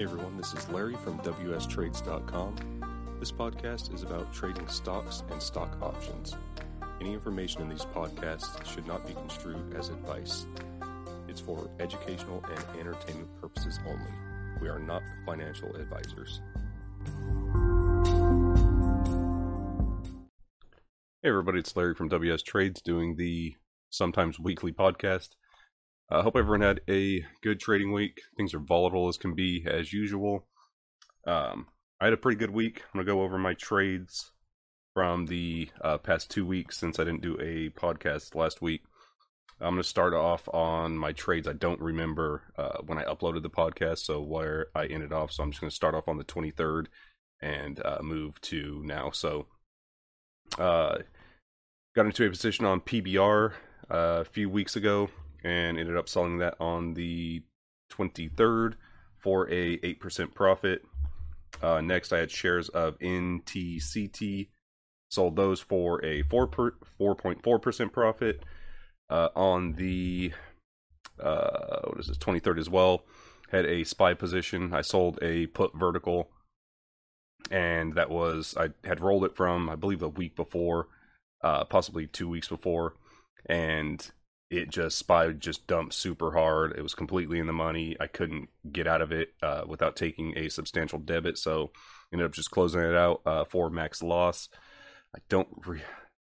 Hey everyone, this is Larry from WSTrades.com. This podcast is about trading stocks and stock options. Any information in these podcasts should not be construed as advice. It's for educational and entertainment purposes only. We are not financial advisors. Hey everybody, it's Larry from WS Trades doing the sometimes weekly podcast. I uh, hope everyone had a good trading week. Things are volatile as can be, as usual. Um, I had a pretty good week. I'm going to go over my trades from the uh, past two weeks since I didn't do a podcast last week. I'm going to start off on my trades. I don't remember uh, when I uploaded the podcast, so where I ended off. So I'm just going to start off on the 23rd and uh, move to now. So, uh, got into a position on PBR uh, a few weeks ago and ended up selling that on the 23rd for a 8% profit. Uh, next, I had shares of NTCT, sold those for a 4 per, 4.4% profit. Uh, on the uh, what is this 23rd as well, had a SPY position. I sold a put vertical, and that was I had rolled it from I believe a week before, uh, possibly two weeks before, and it just spy just dumped super hard. It was completely in the money. I couldn't get out of it uh, without taking a substantial debit, so ended up just closing it out uh, for max loss. I don't, re-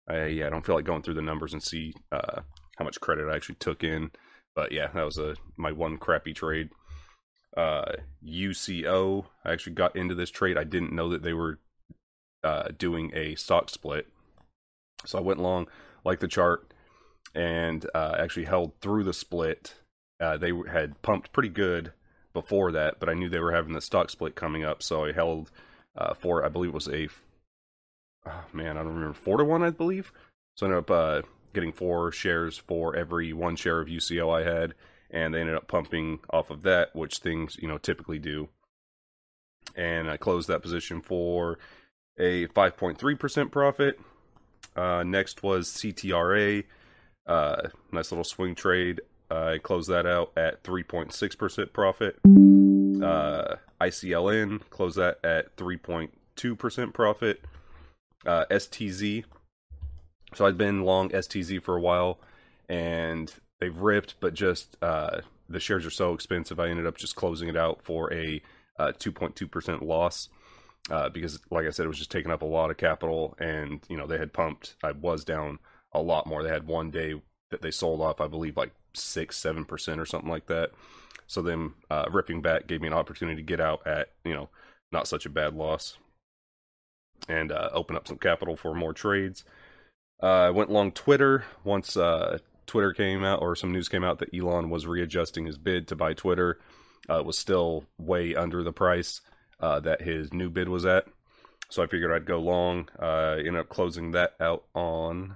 I yeah, I don't feel like going through the numbers and see uh, how much credit I actually took in, but yeah, that was a my one crappy trade. Uh, UCO, I actually got into this trade. I didn't know that they were uh, doing a stock split, so I went long, like the chart and uh, actually held through the split. Uh, they had pumped pretty good before that, but I knew they were having the stock split coming up, so I held uh, for I believe it was a oh, man I don't remember four to one I believe. So I ended up uh, getting four shares for every one share of UCO I had, and they ended up pumping off of that, which things you know typically do. And I closed that position for a 5.3% profit. Uh, next was CTRA. Uh, nice little swing trade. Uh, I closed that out at 3.6% profit. Uh, ICLN closed that at 3.2% profit. Uh, STZ. So I'd been long STZ for a while, and they've ripped, but just uh, the shares are so expensive. I ended up just closing it out for a 2.2% uh, loss. Uh, because, like I said, it was just taking up a lot of capital, and you know they had pumped. I was down a lot more. They had one day that they sold off, I believe, like six, seven percent or something like that. So them uh, ripping back gave me an opportunity to get out at you know not such a bad loss and uh, open up some capital for more trades. Uh, I went long Twitter once uh, Twitter came out or some news came out that Elon was readjusting his bid to buy Twitter. Uh, was still way under the price that his new bid was at. So I figured I'd go long. Uh, ended up closing that out on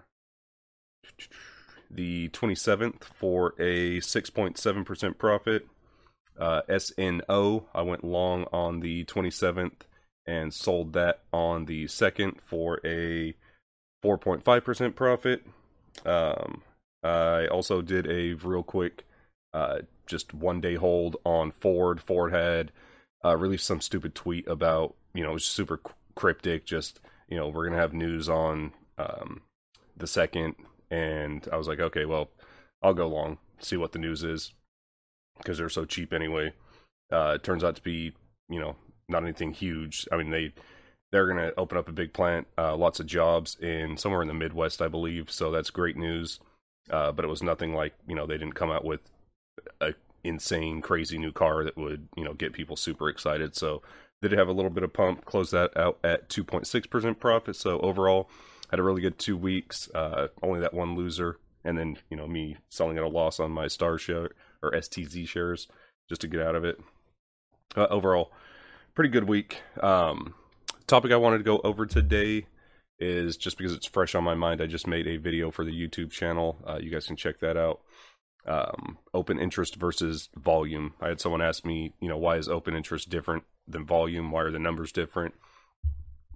the 27th for a 6.7% profit. Uh, SNO, I went long on the 27th and sold that on the 2nd for a 4.5% profit. Um, I also did a real quick, uh, just one day hold on Ford. Ford had uh, released some stupid tweet about, you know, it was super cryptic, just, you know, we're going to have news on um, the second and I was like, okay, well, I'll go long, see what the news is, because they're so cheap anyway. Uh, it turns out to be, you know, not anything huge. I mean, they they're going to open up a big plant, uh, lots of jobs in somewhere in the Midwest, I believe. So that's great news. Uh, but it was nothing like you know they didn't come out with a insane, crazy new car that would you know get people super excited. So they did have a little bit of pump, close that out at 2.6 percent profit. So overall, had a really good two weeks. Uh, only that one loser, and then you know me selling at a loss on my star share or STZ shares just to get out of it. Uh, overall, pretty good week. Um, topic I wanted to go over today is just because it's fresh on my mind. I just made a video for the YouTube channel. Uh, you guys can check that out. Um, open interest versus volume. I had someone ask me, you know, why is open interest different than volume? Why are the numbers different?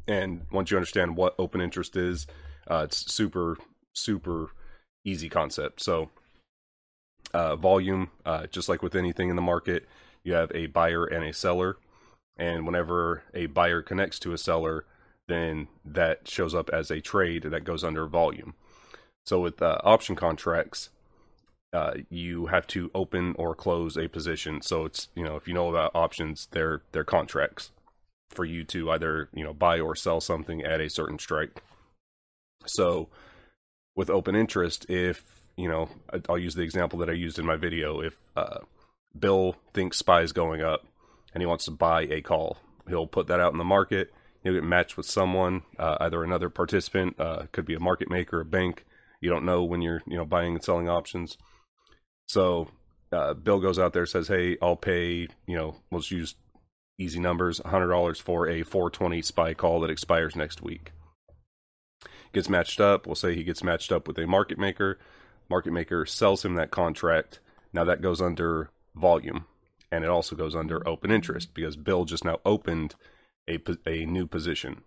And once you understand what open interest is, uh, it's super, super easy concept. So, uh, volume, uh, just like with anything in the market, you have a buyer and a seller. And whenever a buyer connects to a seller, then that shows up as a trade that goes under volume. So with uh, option contracts, uh, you have to open or close a position. So it's you know if you know about options, they're they're contracts for you to either you know buy or sell something at a certain strike. So with open interest, if you know, I'll use the example that I used in my video. If uh, Bill thinks SPY is going up and he wants to buy a call, he'll put that out in the market. He'll get matched with someone, uh, either another participant, uh, could be a market maker, a bank. You don't know when you're you know buying and selling options. So uh, Bill goes out there says, "Hey, I'll pay you know let's use easy numbers, hundred dollars for a 420 SPY call that expires next week." Gets matched up. We'll say he gets matched up with a market maker market maker sells him that contract. Now that goes under volume and it also goes under open interest because Bill just now opened a, a new position.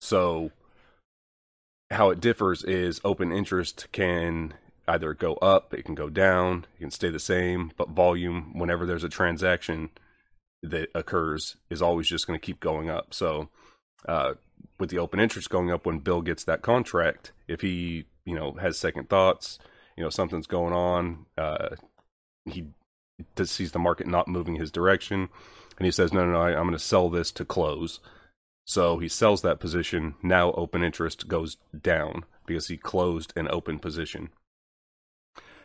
So how it differs is open interest can either go up, it can go down, it can stay the same, but volume, whenever there's a transaction that occurs, is always just going to keep going up. So, uh, with the open interest going up when Bill gets that contract, if he, you know, has second thoughts, you know something's going on. Uh, he sees the market not moving his direction, and he says, "No, no, no I, I'm going to sell this to close." So he sells that position. Now open interest goes down because he closed an open position,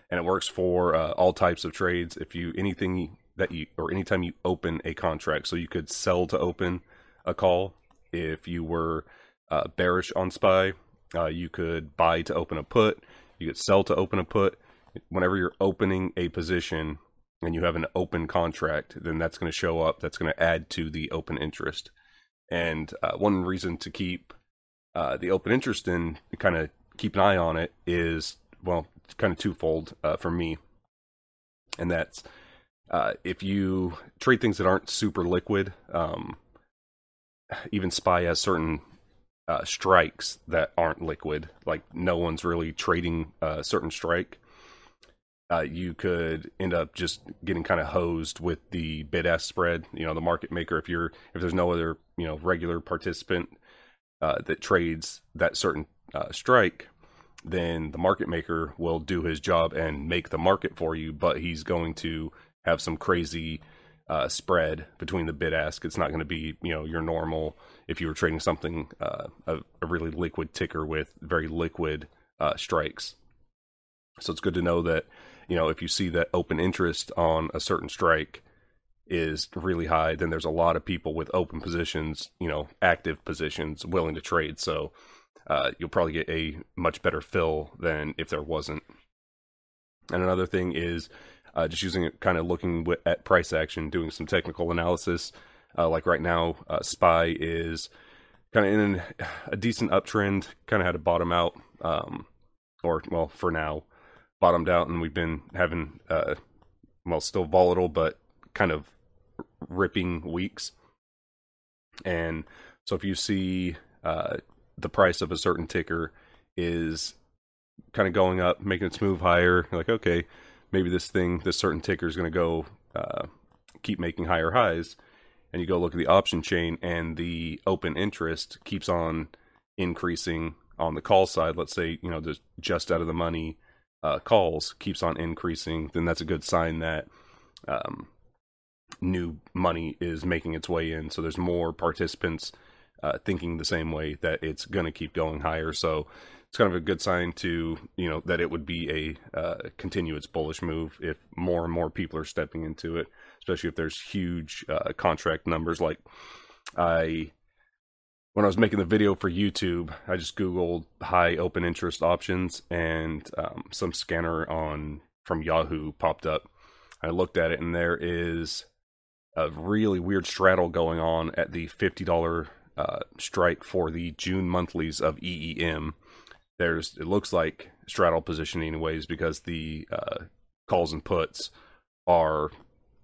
and it works for uh, all types of trades. If you anything that you or anytime you open a contract, so you could sell to open a call. If you were uh, bearish on SPY, uh, you could buy to open a put. You could sell to open a put. Whenever you're opening a position and you have an open contract, then that's going to show up. That's going to add to the open interest. And uh, one reason to keep uh, the open interest in, kind of keep an eye on it, is well, kind of twofold uh, for me. And that's uh, if you trade things that aren't super liquid, um, even SPY has certain uh, strikes that aren't liquid, like no one's really trading a certain strike, uh, you could end up just getting kind of hosed with the bid ask spread. You know, the market maker, if you're if there's no other you know regular participant uh, that trades that certain uh, strike, then the market maker will do his job and make the market for you, but he's going to have some crazy uh, spread between the bid ask. It's not going to be you know your normal if you were trading something uh, a, a, really liquid ticker with very liquid uh, strikes. So it's good to know that you know if you see that open interest on a certain strike is really high, then there's a lot of people with open positions, you know, active positions willing to trade. So uh, you'll probably get a much better fill than if there wasn't. And another thing is uh, just using it, kind of looking at price action, doing some technical analysis. Uh, like right now, uh, SPY is kind of in a decent uptrend, kind of had a bottom out, um, or well, for now, bottomed out, and we've been having, uh, well, still volatile, but kind of ripping weeks. And so if you see uh, the price of a certain ticker is kind of going up, making its move higher, like, okay, maybe this thing, this certain ticker is going to go uh, keep making higher highs, and you go look at the option chain, and the open interest keeps on increasing on the call side. Let's say you know just just out of the money uh, calls keeps on increasing, then that's a good sign that um, new money is making its way in. So there's more participants uh, thinking the same way that it's going to keep going higher. So it's kind of a good sign to you know that it would be a uh, continuous bullish move if more and more people are stepping into it, especially if there's huge uh, contract numbers. Like I, when I was making the video for YouTube, I just googled high open interest options, and um, some scanner on from Yahoo popped up. I looked at it, and there is a really weird straddle going on at the fifty dollar uh, strike for the June monthlies of EEM there's it looks like straddle positioning anyways because the uh, calls and puts are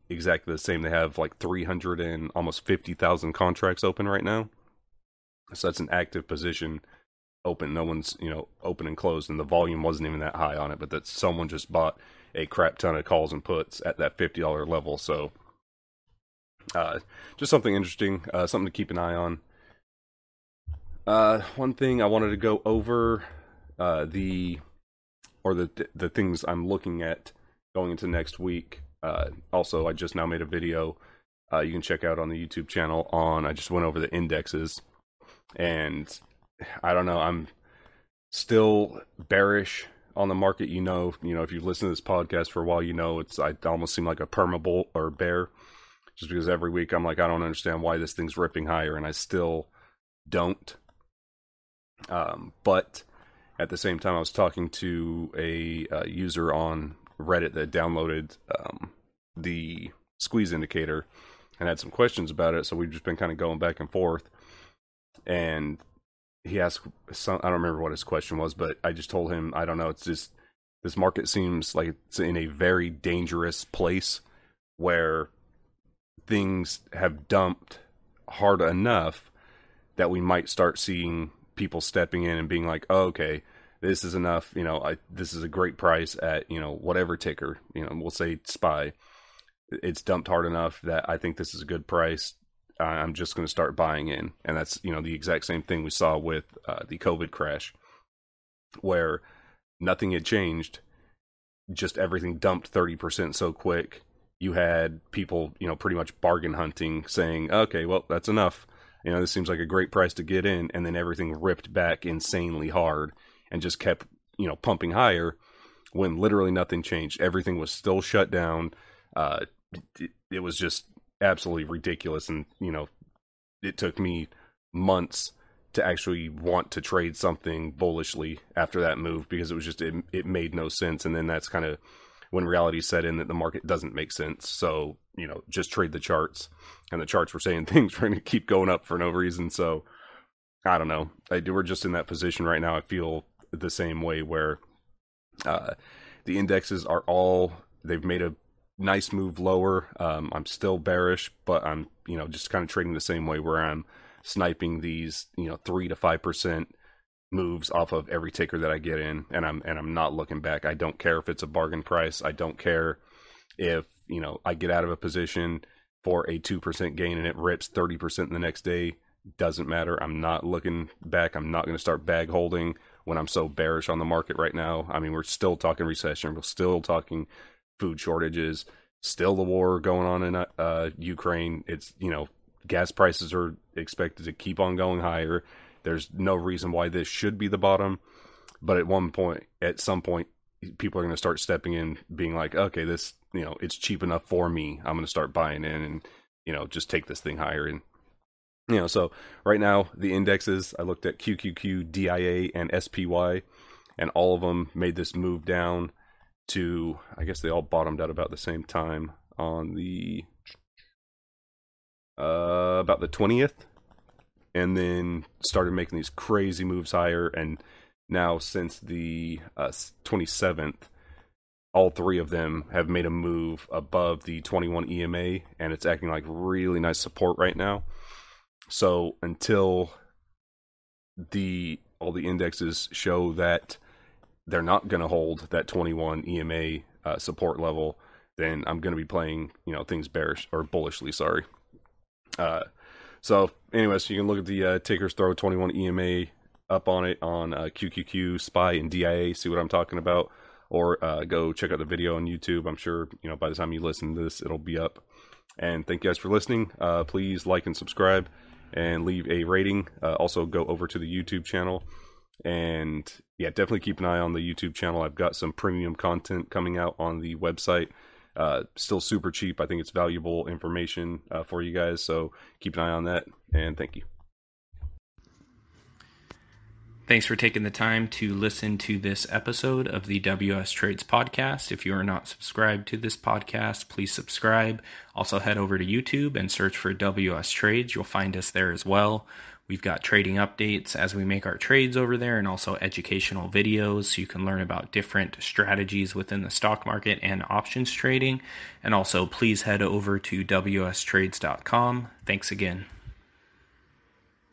exactly the same. They have like 300 and almost 50,000 contracts open right now. So that's an active position open. No one's, you know, open and closed and the volume wasn't even that high on it, but that someone just bought a crap ton of calls and puts at that $50 level. So uh, just something interesting, uh, something to keep an eye on. Uh, one thing I wanted to go over uh, the or the the things I'm looking at going into next week. Uh, also, I just now made a video uh, you can check out on the YouTube channel. On I just went over the indexes, and I don't know. I'm still bearish on the market. You know, you know if you've listened to this podcast for a while, you know it's I almost seem like a permabull or bear, just because every week I'm like I don't understand why this thing's ripping higher, and I still don't. Um, but at the same time, I was talking to a uh, user on Reddit that downloaded um, the squeeze indicator and had some questions about it. So we've just been kind of going back and forth. And he asked some, I don't remember what his question was, but I just told him, I don't know. It's just, this market seems like it's in a very dangerous place where things have dumped hard enough that we might start seeing people stepping in and being like, oh, okay, this is enough. You know, I, this is a great price at, you know, whatever ticker, you know, we'll say SPY. It's dumped hard enough that I think this is a good price. I'm just going to start buying in. And that's, you know, the exact same thing we saw with uh, the COVID crash where nothing had changed. Just everything dumped 30% so quick. You had people, you know, pretty much bargain hunting saying, okay, well, that's enough you know, this seems like a great price to get in, and then everything ripped back insanely hard and just kept, you know, pumping higher when literally nothing changed. Everything was still shut down. Uh, it, it was just absolutely ridiculous, and you know, it took me months to actually want to trade something bullishly after that move because it was just it, it made no sense and then that's kind of when reality set in that the market doesn't make sense. So, you know, just trade the charts. And the charts were saying things were going to keep going up for no reason. So, I don't know. I. We're just in that position right now. I feel the same way where uh, the indexes are all, they've made a nice move lower. Um, I'm still bearish, but I'm, you know, just kind of trading the same way where I'm sniping these, you know, three to 5% moves off of every ticker that I get in, and I'm and I'm not looking back. I don't care if it's a bargain price. I don't care if you know I get out of a position for a two percent gain and it rips thirty percent the next day. Doesn't matter. I'm not looking back. I'm not going to start bag holding when I'm so bearish on the market right now. I mean, we're still talking recession. We're still talking food shortages. Still the war going on in uh, Ukraine. It's you know gas prices are expected to keep on going higher there's no reason why this should be the bottom. But at one point, at some point, people are going to start stepping in, being like, okay, this, you know, it's cheap enough for me. I'm going to start buying in and, you know, just take this thing higher. And, you know, so right now, the indexes, I looked at QQQ, DIA, and SPY, and all of them made this move down to, I guess they all bottomed out about the same time on the, uh, about the 20th and then started making these crazy moves higher. And now, since the uh, 27th, all three of them have made a move above the 21 EMA, and it's acting like really nice support right now. So until the all the indexes show that they're not going to hold that 21 EMA uh, support level, then I'm going to be playing, you know, things bearish or bullishly. Sorry. Uh, so, anyways, you can look at the uh, Throw 21 EMA up on it on uh, QQQ, SPY, and DIA. See what I'm talking about, or uh, go check out the video on YouTube. I'm sure you know by the time you listen to this, it'll be up. And thank you guys for listening. Uh, please like and subscribe, and leave a rating. Uh, also, go over to the YouTube channel, and yeah, definitely keep an eye on the YouTube channel. I've got some premium content coming out on the website. Uh, still super cheap. I think it's valuable information uh, for you guys. So keep an eye on that. And thank you. Thanks for taking the time to listen to this episode of the WS Trades podcast. If you are not subscribed to this podcast, please subscribe. Also, head over to YouTube and search for WS Trades. You'll find us there as well. We've got trading updates as we make our trades over there and also educational videos so you can learn about different strategies within the stock market and options trading. And also, please head over to wstrades.com. Thanks again.